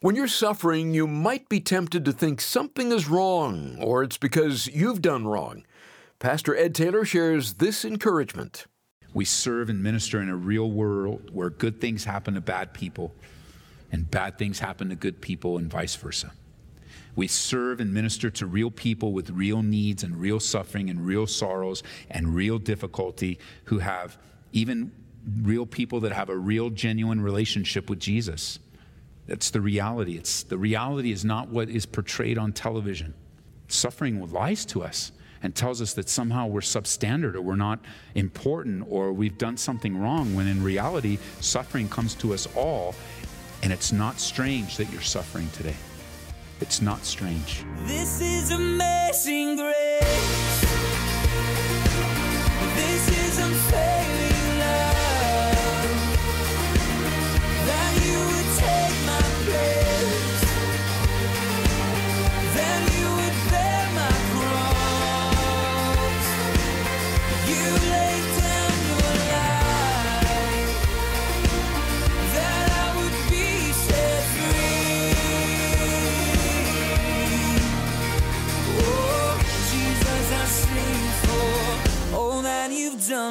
When you're suffering, you might be tempted to think something is wrong or it's because you've done wrong. Pastor Ed Taylor shares this encouragement. We serve and minister in a real world where good things happen to bad people and bad things happen to good people and vice versa. We serve and minister to real people with real needs and real suffering and real sorrows and real difficulty who have even real people that have a real genuine relationship with Jesus. That's the reality. It's the reality is not what is portrayed on television. Suffering lies to us and tells us that somehow we're substandard or we're not important or we've done something wrong when in reality suffering comes to us all and it's not strange that you're suffering today. It's not strange. This is amazing grace.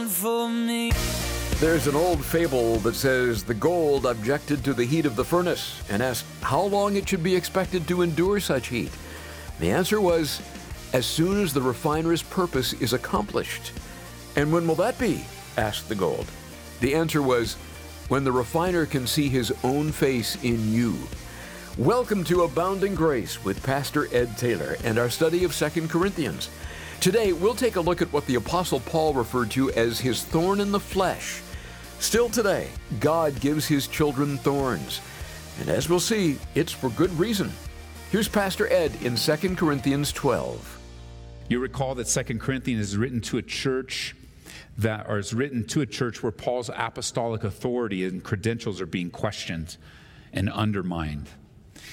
For me. There's an old fable that says the gold objected to the heat of the furnace and asked how long it should be expected to endure such heat. The answer was, as soon as the refiner's purpose is accomplished. And when will that be? asked the gold. The answer was, when the refiner can see his own face in you. Welcome to Abounding Grace with Pastor Ed Taylor and our study of 2 Corinthians. Today, we'll take a look at what the Apostle Paul referred to as his thorn in the flesh. Still today, God gives his children thorns. And as we'll see, it's for good reason. Here's Pastor Ed in 2 Corinthians 12. You recall that Second Corinthians is written to a church that, or is written to a church where Paul's apostolic authority and credentials are being questioned and undermined.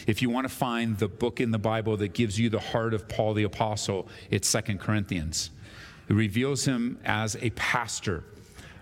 If you want to find the book in the Bible that gives you the heart of Paul the apostle, it's Second Corinthians. It reveals him as a pastor.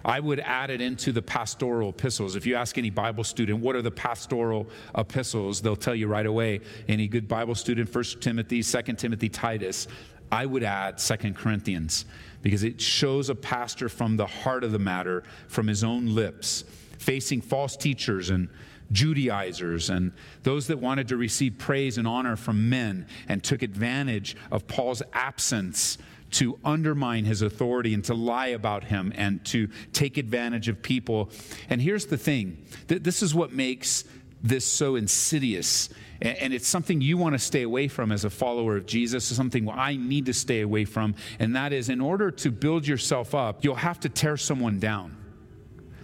I would add it into the pastoral epistles. If you ask any Bible student, what are the pastoral epistles? They'll tell you right away. Any good Bible student, 1 Timothy, 2 Timothy, Titus. I would add 2 Corinthians because it shows a pastor from the heart of the matter, from his own lips, facing false teachers and Judaizers and those that wanted to receive praise and honor from men and took advantage of Paul's absence to undermine his authority and to lie about him and to take advantage of people. And here's the thing this is what makes this so insidious. And it's something you want to stay away from as a follower of Jesus, something I need to stay away from. And that is, in order to build yourself up, you'll have to tear someone down.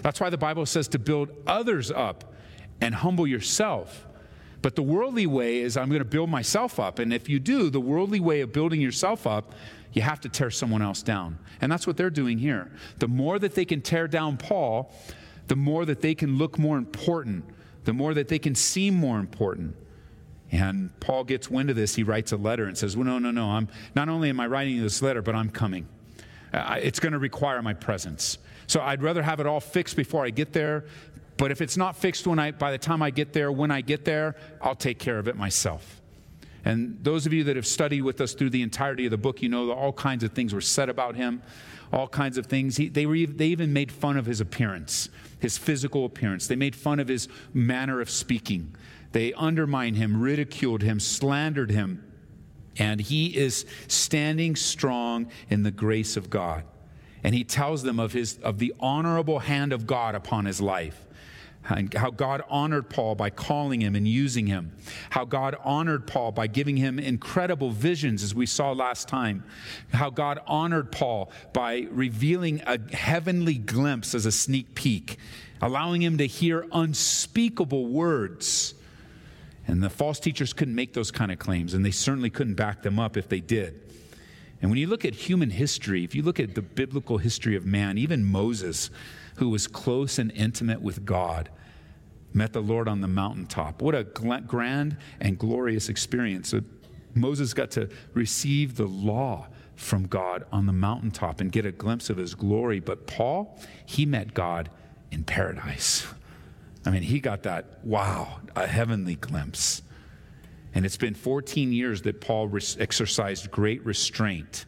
That's why the Bible says to build others up and humble yourself. But the worldly way is I'm going to build myself up. And if you do, the worldly way of building yourself up, you have to tear someone else down. And that's what they're doing here. The more that they can tear down Paul, the more that they can look more important, the more that they can seem more important. And Paul gets wind of this. He writes a letter and says, Well, no, no, no. I'm, not only am I writing this letter, but I'm coming. Uh, it's going to require my presence. So I'd rather have it all fixed before I get there. But if it's not fixed when I, by the time I get there, when I get there, I'll take care of it myself. And those of you that have studied with us through the entirety of the book, you know that all kinds of things were said about him, all kinds of things. He, they, were, they even made fun of his appearance, his physical appearance. They made fun of his manner of speaking. They undermined him, ridiculed him, slandered him. And he is standing strong in the grace of God. And he tells them of, his, of the honorable hand of God upon his life and how God honored Paul by calling him and using him, how God honored Paul by giving him incredible visions, as we saw last time, how God honored Paul by revealing a heavenly glimpse as a sneak peek, allowing him to hear unspeakable words. And the false teachers couldn't make those kind of claims, and they certainly couldn't back them up if they did. And when you look at human history, if you look at the biblical history of man, even Moses, who was close and intimate with God, met the Lord on the mountaintop. What a grand and glorious experience. Moses got to receive the law from God on the mountaintop and get a glimpse of his glory. But Paul, he met God in paradise. I mean, he got that, wow, a heavenly glimpse. And it's been 14 years that Paul exercised great restraint.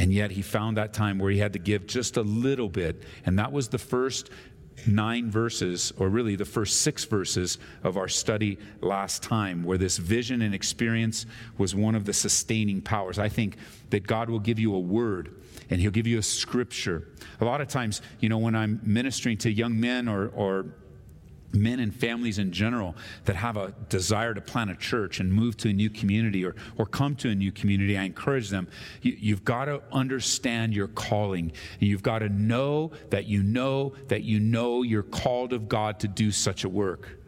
And yet he found that time where he had to give just a little bit. And that was the first nine verses, or really the first six verses of our study last time, where this vision and experience was one of the sustaining powers. I think that God will give you a word and He'll give you a scripture. A lot of times, you know, when I'm ministering to young men or, or men and families in general that have a desire to plant a church and move to a new community or, or come to a new community, I encourage them. You, you've got to understand your calling. And you've got to know that you know that you know you're called of God to do such a work.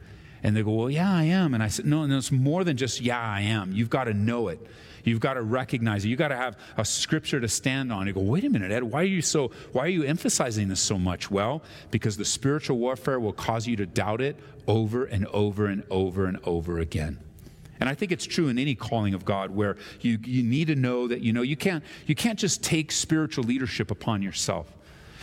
And they go, Well, yeah, I am. And I said, No, no, it's more than just, yeah, I am. You've got to know it. You've got to recognize it. You've got to have a scripture to stand on. You go, wait a minute, Ed, why are you so why are you emphasizing this so much? Well, because the spiritual warfare will cause you to doubt it over and over and over and over again. And I think it's true in any calling of God where you, you need to know that you know you can't you can't just take spiritual leadership upon yourself.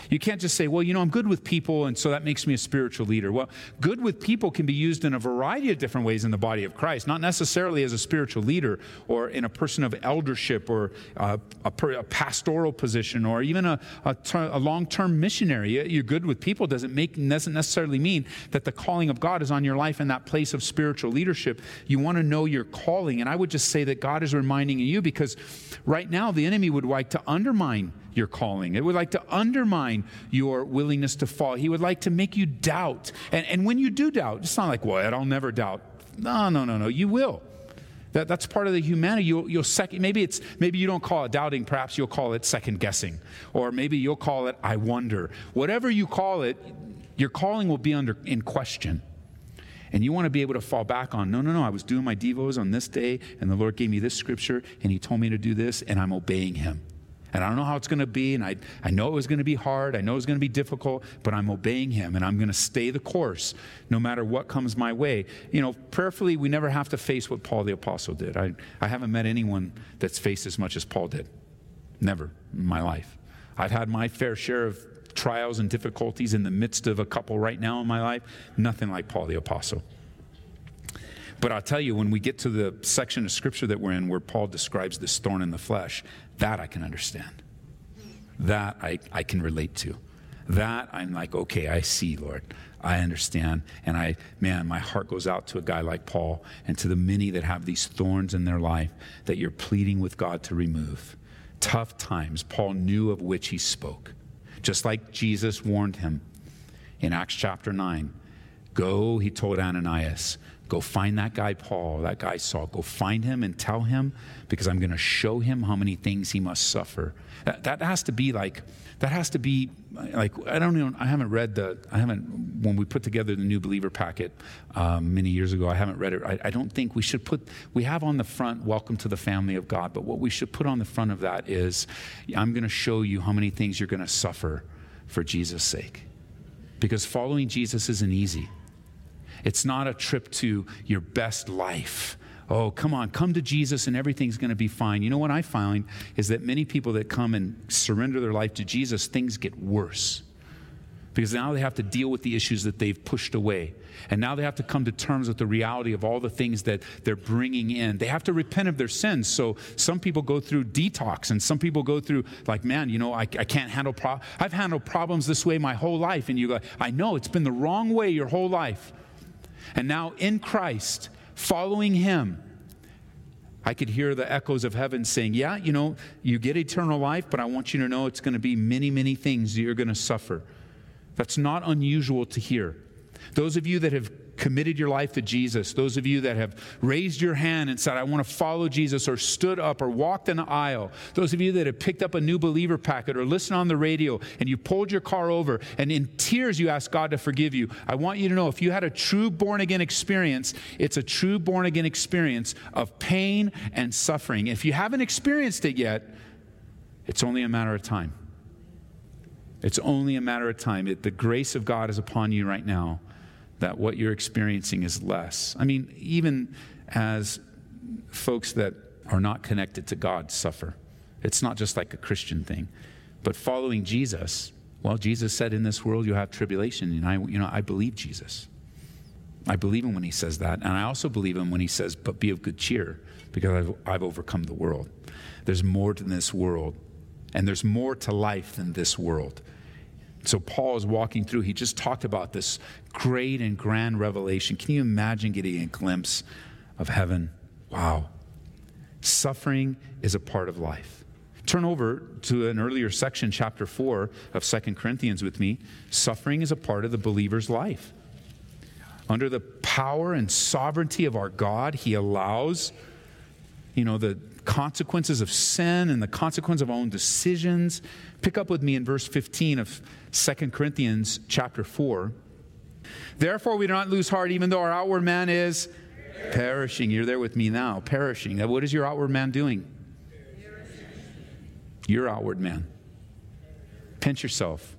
You can't just say, well, you know, I'm good with people, and so that makes me a spiritual leader. Well, good with people can be used in a variety of different ways in the body of Christ, not necessarily as a spiritual leader or in a person of eldership or uh, a, a, pastoral position or even a, a, ter- a long term missionary. You're good with people doesn't, make, doesn't necessarily mean that the calling of God is on your life in that place of spiritual leadership. You want to know your calling. And I would just say that God is reminding you because right now the enemy would like to undermine your calling. It would like to undermine your willingness to fall. He would like to make you doubt. And, and when you do doubt, it's not like, well, I'll never doubt. No, no, no, no. You will. That, that's part of the humanity. You'll, you'll second, maybe it's maybe you don't call it doubting. Perhaps you'll call it second guessing, or maybe you'll call it I wonder. Whatever you call it, your calling will be under in question. And you want to be able to fall back on, no, no, no, I was doing my devos on this day, and the Lord gave me this scripture, and He told me to do this, and I'm obeying Him. And I don't know how it's going to be, and I, I know it was going to be hard. I know it's going to be difficult, but I'm obeying Him, and I'm going to stay the course no matter what comes my way. You know, prayerfully, we never have to face what Paul the Apostle did. I, I haven't met anyone that's faced as much as Paul did. Never in my life. I've had my fair share of trials and difficulties in the midst of a couple right now in my life. Nothing like Paul the Apostle. But I'll tell you, when we get to the section of scripture that we're in where Paul describes this thorn in the flesh, that I can understand. That I, I can relate to. That I'm like, okay, I see, Lord. I understand. And I, man, my heart goes out to a guy like Paul and to the many that have these thorns in their life that you're pleading with God to remove. Tough times, Paul knew of which he spoke. Just like Jesus warned him in Acts chapter 9. Go, he told Ananias, Go find that guy, Paul, that guy Saul. Go find him and tell him because I'm going to show him how many things he must suffer. That, that, has to be like, that has to be like, I don't know, I haven't read the, I haven't, when we put together the new believer packet um, many years ago, I haven't read it. I, I don't think we should put, we have on the front, welcome to the family of God, but what we should put on the front of that is, I'm going to show you how many things you're going to suffer for Jesus' sake. Because following Jesus isn't easy. It's not a trip to your best life. Oh, come on, come to Jesus and everything's going to be fine. You know what I find is that many people that come and surrender their life to Jesus, things get worse because now they have to deal with the issues that they've pushed away. And now they have to come to terms with the reality of all the things that they're bringing in. They have to repent of their sins. So some people go through detox, and some people go through, like, man, you know, I, I can't handle. I've handled problems this way my whole life. And you go, I know it's been the wrong way your whole life. And now in Christ, following Him, I could hear the echoes of heaven saying, Yeah, you know, you get eternal life, but I want you to know it's going to be many, many things that you're going to suffer. That's not unusual to hear. Those of you that have committed your life to Jesus, those of you that have raised your hand and said, I want to follow Jesus, or stood up or walked in the aisle, those of you that have picked up a new believer packet or listened on the radio and you pulled your car over and in tears you asked God to forgive you, I want you to know if you had a true born again experience, it's a true born again experience of pain and suffering. If you haven't experienced it yet, it's only a matter of time. It's only a matter of time. It, the grace of God is upon you right now that what you're experiencing is less. I mean, even as folks that are not connected to God suffer, it's not just like a Christian thing. But following Jesus, Well, Jesus said, In this world you have tribulation. And I, you know, I believe Jesus. I believe him when he says that. And I also believe him when he says, But be of good cheer, because I've, I've overcome the world. There's more to this world, and there's more to life than this world. So Paul is walking through, he just talked about this great and grand revelation. Can you imagine getting a glimpse of heaven? Wow. Suffering is a part of life. Turn over to an earlier section, chapter 4 of Second Corinthians with me. Suffering is a part of the believer's life. Under the power and sovereignty of our God, He allows, you know, the consequences of sin and the consequence of our own decisions. Pick up with me in verse 15 of Second Corinthians chapter 4. Therefore, we do not lose heart, even though our outward man is perishing. You're there with me now, perishing. What is your outward man doing? your outward man. Pinch yourself.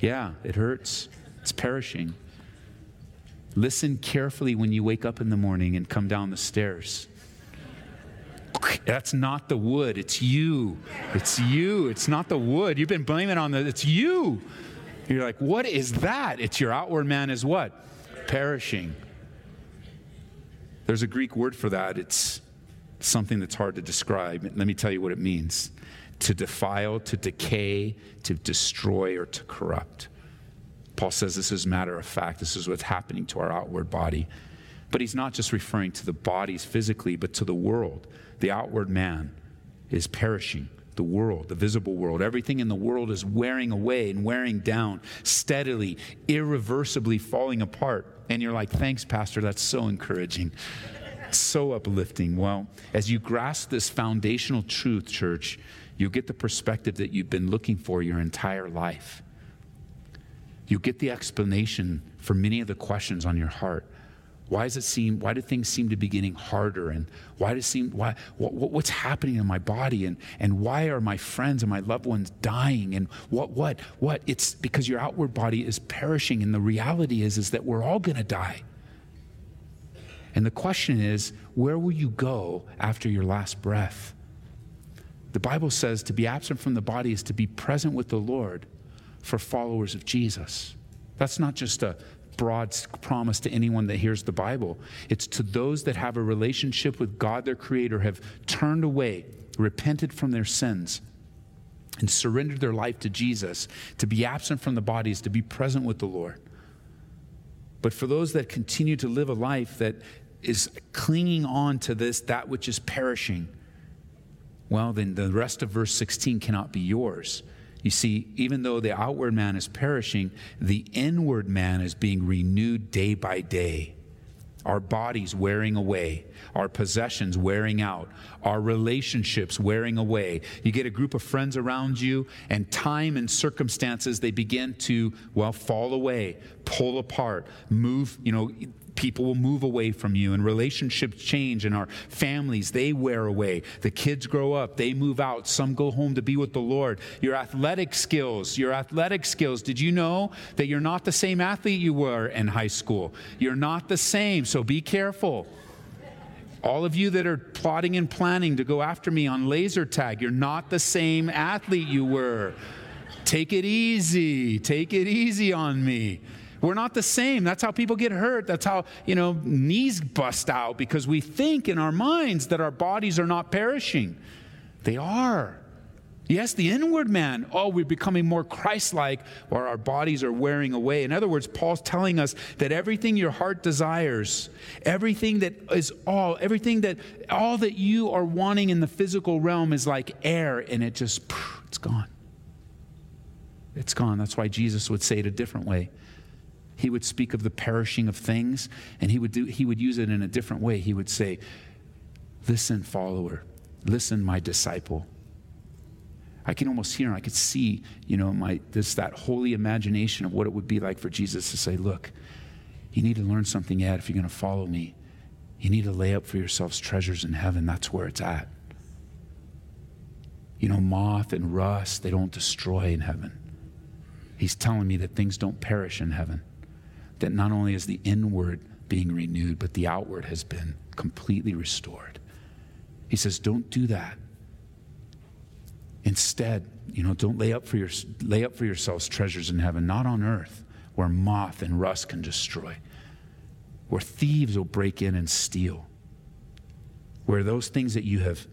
Yeah, it hurts. It's perishing. Listen carefully when you wake up in the morning and come down the stairs. That's not the wood, it's you. It's you. It's not the wood. You've been blaming on the, it's you. You're like, what is that? It's your outward man is what? Perishing. There's a Greek word for that. It's something that's hard to describe. Let me tell you what it means to defile, to decay, to destroy, or to corrupt. Paul says this is matter of fact. This is what's happening to our outward body. But he's not just referring to the bodies physically, but to the world. The outward man is perishing. The world, the visible world, everything in the world is wearing away and wearing down, steadily, irreversibly falling apart. And you're like, thanks, Pastor, that's so encouraging so uplifting. Well, as you grasp this foundational truth, church, you'll get the perspective that you've been looking for your entire life. You'll get the explanation for many of the questions on your heart. Why does it seem, why do things seem to be getting harder? And why does it seem, why, what, what's happening in my body? And, and why are my friends and my loved ones dying? And what, what, what? It's because your outward body is perishing. And the reality is, is that we're all going to die. And the question is, where will you go after your last breath? The Bible says to be absent from the body is to be present with the Lord for followers of Jesus. That's not just a broad promise to anyone that hears the Bible. It's to those that have a relationship with God, their Creator, have turned away, repented from their sins, and surrendered their life to Jesus. To be absent from the body is to be present with the Lord. But for those that continue to live a life that is clinging on to this, that which is perishing, well, then the rest of verse 16 cannot be yours. You see, even though the outward man is perishing, the inward man is being renewed day by day our bodies wearing away, our possessions wearing out, our relationships wearing away. You get a group of friends around you, and time and circumstances, they begin to, well, fall away, pull apart, move, you know, people will move away from you and relationships change and our families they wear away. The kids grow up they move out. Some go home to be with the lord. Your athletic skills your athletic skills. Did you know that you're not the same athlete you were in high school? You're not the same so be careful. All of you that are plotting and planning to go after me on laser tag you're not the same athlete you were. Take it easy take it easy on me we're not the same. That's how people get hurt. That's how, you know, knees bust out because we think in our minds that our bodies are not perishing. They are. Yes, the inward man, oh, we're becoming more Christ like, or our bodies are wearing away. In other words, Paul's telling us that everything your heart desires, everything that is all, everything that, all that you are wanting in the physical realm is like air, and it just, it's gone. It's gone. That's why Jesus would say it a different way he would speak of the perishing of things, and he would, do, he would use it in a different way. He would say, Listen, follower, listen, my disciple. I can almost hear, I could see, you know, my this that holy imagination of what it would be like for Jesus to say, Look, you need to learn something yet if you're going to follow me. You need to lay up for yourselves treasures in heaven. That's where it's at. You know, moth and rust, they don't destroy in heaven. He's telling me that things don't perish in heaven that not only is the inward being renewed, but the outward has been completely restored. He says, Don't do that. Instead, you know, don't lay up for your lay up for yourselves treasures in heaven, not on earth, where moth and rust can destroy, where thieves will break in and steal, where those things that you have,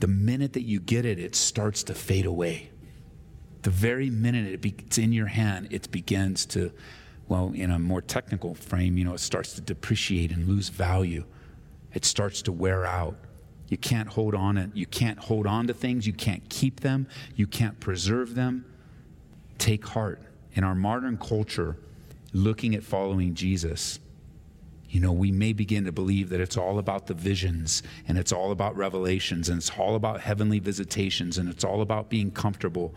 the minute that you get it, it starts to fade away. The very minute it's in your hand, it begins to, well, in a more technical frame, you know, it starts to depreciate and lose value. It starts to wear out. You can't hold on it. You can't hold on to things. You can't keep them. You can't preserve them. Take heart. In our modern culture, looking at following Jesus, you know, we may begin to believe that it's all about the visions and it's all about revelations and it's all about heavenly visitations and it's all about being comfortable.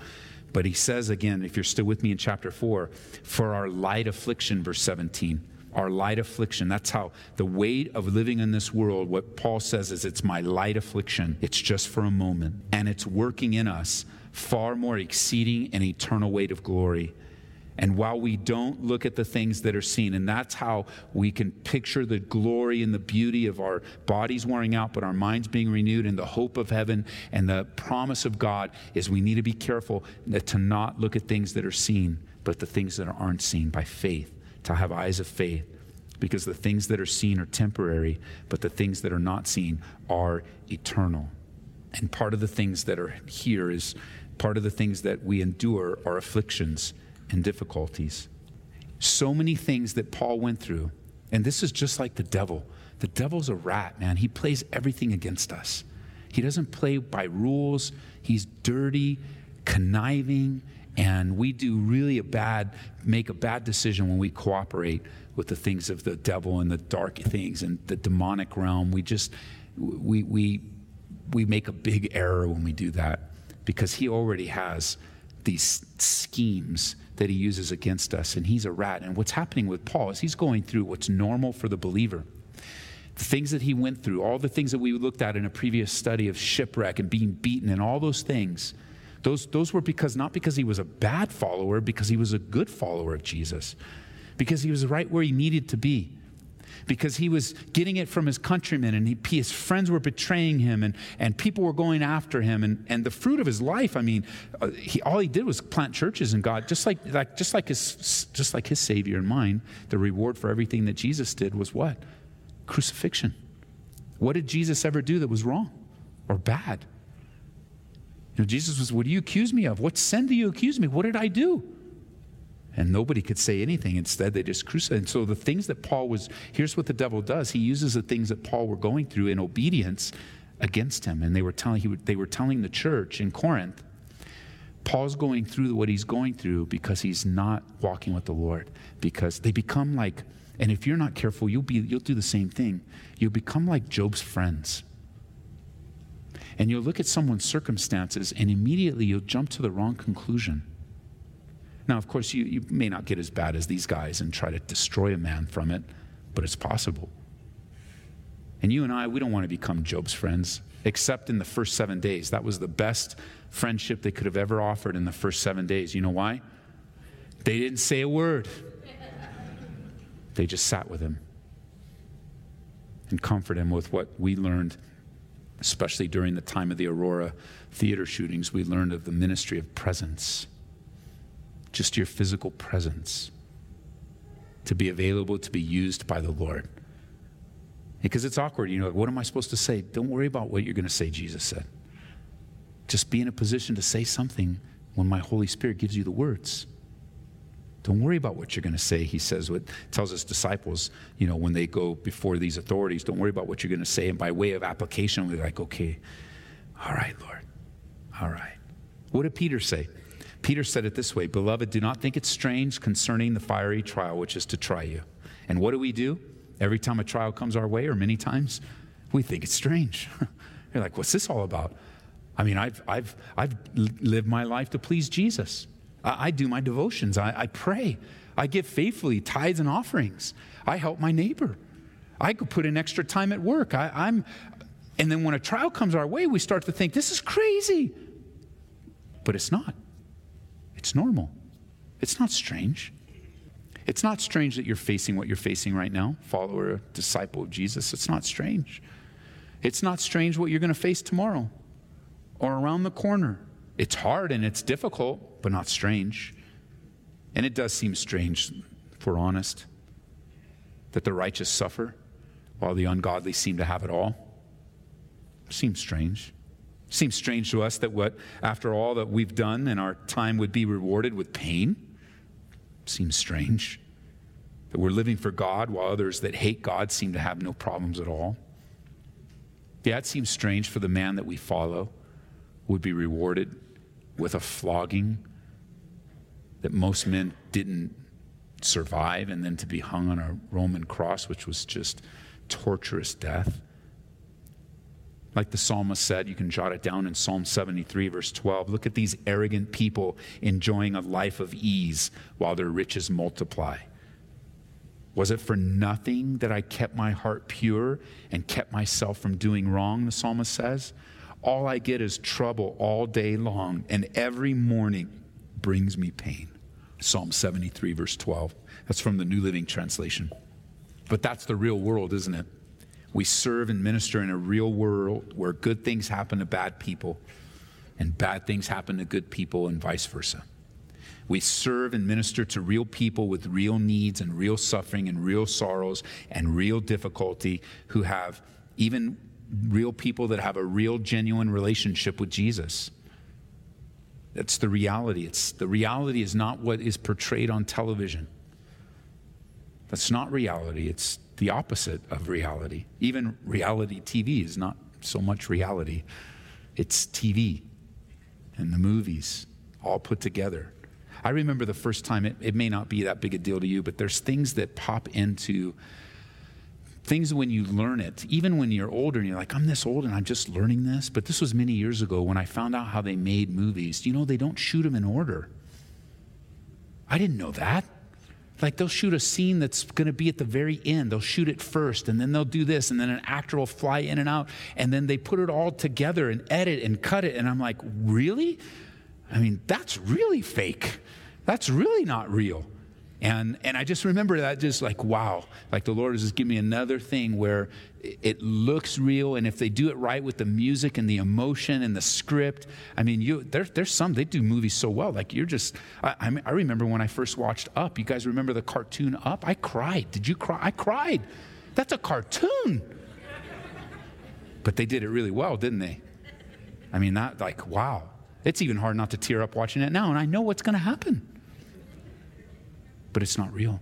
But he says again, if you're still with me in chapter 4, for our light affliction, verse 17, our light affliction. That's how the weight of living in this world, what Paul says is it's my light affliction. It's just for a moment. And it's working in us far more exceeding an eternal weight of glory. And while we don't look at the things that are seen, and that's how we can picture the glory and the beauty of our bodies wearing out, but our minds being renewed, and the hope of heaven and the promise of God, is we need to be careful to not look at things that are seen, but the things that aren't seen by faith, to have eyes of faith. Because the things that are seen are temporary, but the things that are not seen are eternal. And part of the things that are here is part of the things that we endure are afflictions and difficulties. So many things that Paul went through, and this is just like the devil. The devil's a rat, man. He plays everything against us. He doesn't play by rules, he's dirty, conniving, and we do really a bad, make a bad decision when we cooperate with the things of the devil and the dark things and the demonic realm. We just, we, we, we make a big error when we do that because he already has these schemes that he uses against us, and he's a rat. And what's happening with Paul is he's going through what's normal for the believer. The things that he went through, all the things that we looked at in a previous study of shipwreck and being beaten and all those things, those, those were because not because he was a bad follower, because he was a good follower of Jesus, because he was right where he needed to be because he was getting it from his countrymen and he, his friends were betraying him and, and people were going after him. And, and the fruit of his life, I mean, uh, he, all he did was plant churches in God, just like, like, just, like his, just like his Savior and mine. The reward for everything that Jesus did was what? Crucifixion. What did Jesus ever do that was wrong or bad? You know, Jesus was, What do you accuse me of? What sin do you accuse me? What did I do? And nobody could say anything. Instead, they just crucified. And so the things that Paul was, here's what the devil does. He uses the things that Paul were going through in obedience against him. And they were telling, he, they were telling the church in Corinth, Paul's going through what he's going through because he's not walking with the Lord. Because they become like, and if you're not careful, you'll, be, you'll do the same thing. You'll become like Job's friends. And you'll look at someone's circumstances and immediately you'll jump to the wrong conclusion. Now, of course, you, you may not get as bad as these guys and try to destroy a man from it, but it's possible. And you and I, we don't want to become Job's friends, except in the first seven days. That was the best friendship they could have ever offered in the first seven days. You know why? They didn't say a word, they just sat with him and comforted him with what we learned, especially during the time of the Aurora theater shootings. We learned of the ministry of presence just your physical presence to be available to be used by the Lord. Because it's awkward, you know, what am I supposed to say? Don't worry about what you're going to say, Jesus said. Just be in a position to say something when my Holy Spirit gives you the words. Don't worry about what you're going to say, he says, what tells his disciples, you know, when they go before these authorities, don't worry about what you're going to say. And by way of application, we're like, okay, all right, Lord, all right. What did Peter say? Peter said it this way Beloved, do not think it strange concerning the fiery trial which is to try you. And what do we do? Every time a trial comes our way, or many times, we think it's strange. You're like, what's this all about? I mean, I've, I've, I've lived my life to please Jesus. I, I do my devotions, I, I pray, I give faithfully tithes and offerings, I help my neighbor. I could put in extra time at work. I, I'm, and then when a trial comes our way, we start to think, this is crazy. But it's not. It's normal. It's not strange. It's not strange that you're facing what you're facing right now, follower, disciple of Jesus. It's not strange. It's not strange what you're going to face tomorrow or around the corner It's hard and it's difficult, but not strange. And it does seem strange, if we're honest, that the righteous suffer while the ungodly seem to have it all. Seems strange. Seems strange to us that what, after all that we've done and our time would be rewarded with pain. Seems strange. That we're living for God while others that hate God seem to have no problems at all. Yeah, it seems strange for the man that we follow would be rewarded with a flogging that most men didn't survive and then to be hung on a Roman cross, which was just torturous death. Like the psalmist said, you can jot it down in Psalm 73, verse 12. Look at these arrogant people enjoying a life of ease while their riches multiply. Was it for nothing that I kept my heart pure and kept myself from doing wrong? The psalmist says. All I get is trouble all day long, and every morning brings me pain. Psalm 73, verse 12. That's from the New Living Translation. But that's the real world, isn't it? We serve and minister in a real world where good things happen to bad people and bad things happen to good people and vice versa. We serve and minister to real people with real needs and real suffering and real sorrows and real difficulty who have even real people that have a real, genuine relationship with Jesus. That's the reality. It's, the reality is not what is portrayed on television. That's not reality. It's the opposite of reality. Even reality TV is not so much reality, it's TV and the movies all put together. I remember the first time, it, it may not be that big a deal to you, but there's things that pop into things when you learn it, even when you're older and you're like, I'm this old and I'm just learning this. But this was many years ago when I found out how they made movies. You know, they don't shoot them in order. I didn't know that. Like they'll shoot a scene that's going to be at the very end. They'll shoot it first, and then they'll do this, and then an actor will fly in and out, and then they put it all together and edit and cut it. And I'm like, really? I mean, that's really fake. That's really not real. And, and I just remember that just like, wow, like the Lord has just given me another thing where it looks real. And if they do it right with the music and the emotion and the script, I mean, you, there, there's some, they do movies so well. Like you're just, I, I, mean, I remember when I first watched Up, you guys remember the cartoon Up? I cried. Did you cry? I cried. That's a cartoon. But they did it really well, didn't they? I mean, that, like, wow. It's even hard not to tear up watching it now, and I know what's going to happen but it's not real.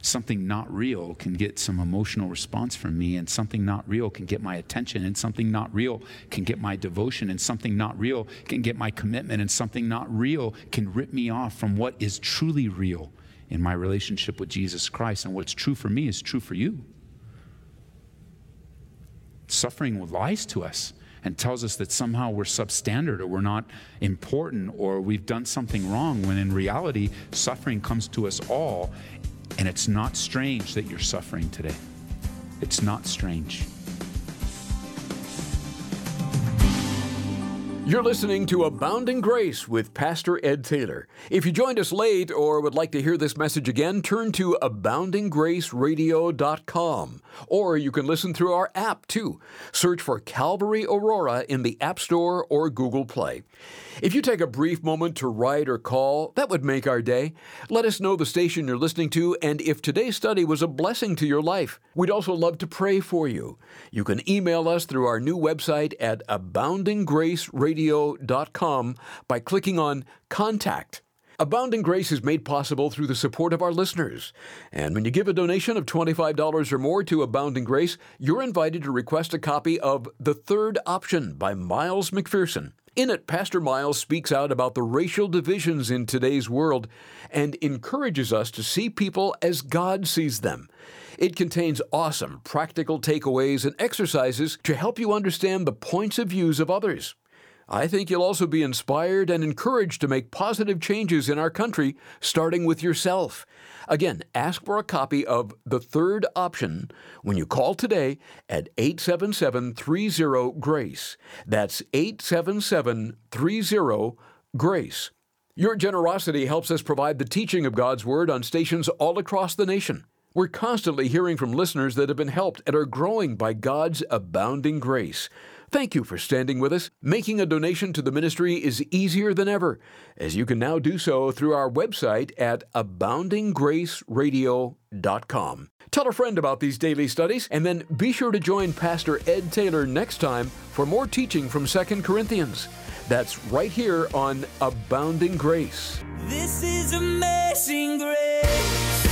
Something not real can get some emotional response from me, and something not real can get my attention, and something not real can get my devotion, and something not real can get my commitment, and something not real can rip me off from what is truly real in my relationship with Jesus Christ. And what's true for me is true for you. Suffering lies to us and tells us that somehow we're substandard or we're not important or we've done something wrong, when in reality, suffering comes to us all. And it's not strange that you're suffering today. It's not strange. You're listening to Abounding Grace with Pastor Ed Taylor. If you joined us late or would like to hear this message again, turn to aboundinggraceradio.com. Or you can listen through our app too. Search for Calvary Aurora in the App Store or Google Play. If you take a brief moment to write or call, that would make our day. Let us know the station you're listening to and if today's study was a blessing to your life. We'd also love to pray for you. You can email us through our new website at aboundinggraceradio.com by clicking on Contact. Abounding Grace is made possible through the support of our listeners. And when you give a donation of $25 or more to Abounding Grace, you're invited to request a copy of The Third Option by Miles McPherson. In it, Pastor Miles speaks out about the racial divisions in today's world and encourages us to see people as God sees them. It contains awesome practical takeaways and exercises to help you understand the points of views of others. I think you'll also be inspired and encouraged to make positive changes in our country, starting with yourself. Again, ask for a copy of The Third Option when you call today at 877 30 GRACE. That's 877 30 GRACE. Your generosity helps us provide the teaching of God's Word on stations all across the nation. We're constantly hearing from listeners that have been helped and are growing by God's abounding grace. Thank you for standing with us. Making a donation to the ministry is easier than ever, as you can now do so through our website at aboundinggraceradio.com. Tell a friend about these daily studies, and then be sure to join Pastor Ed Taylor next time for more teaching from 2 Corinthians. That's right here on Abounding Grace. This is amazing grace.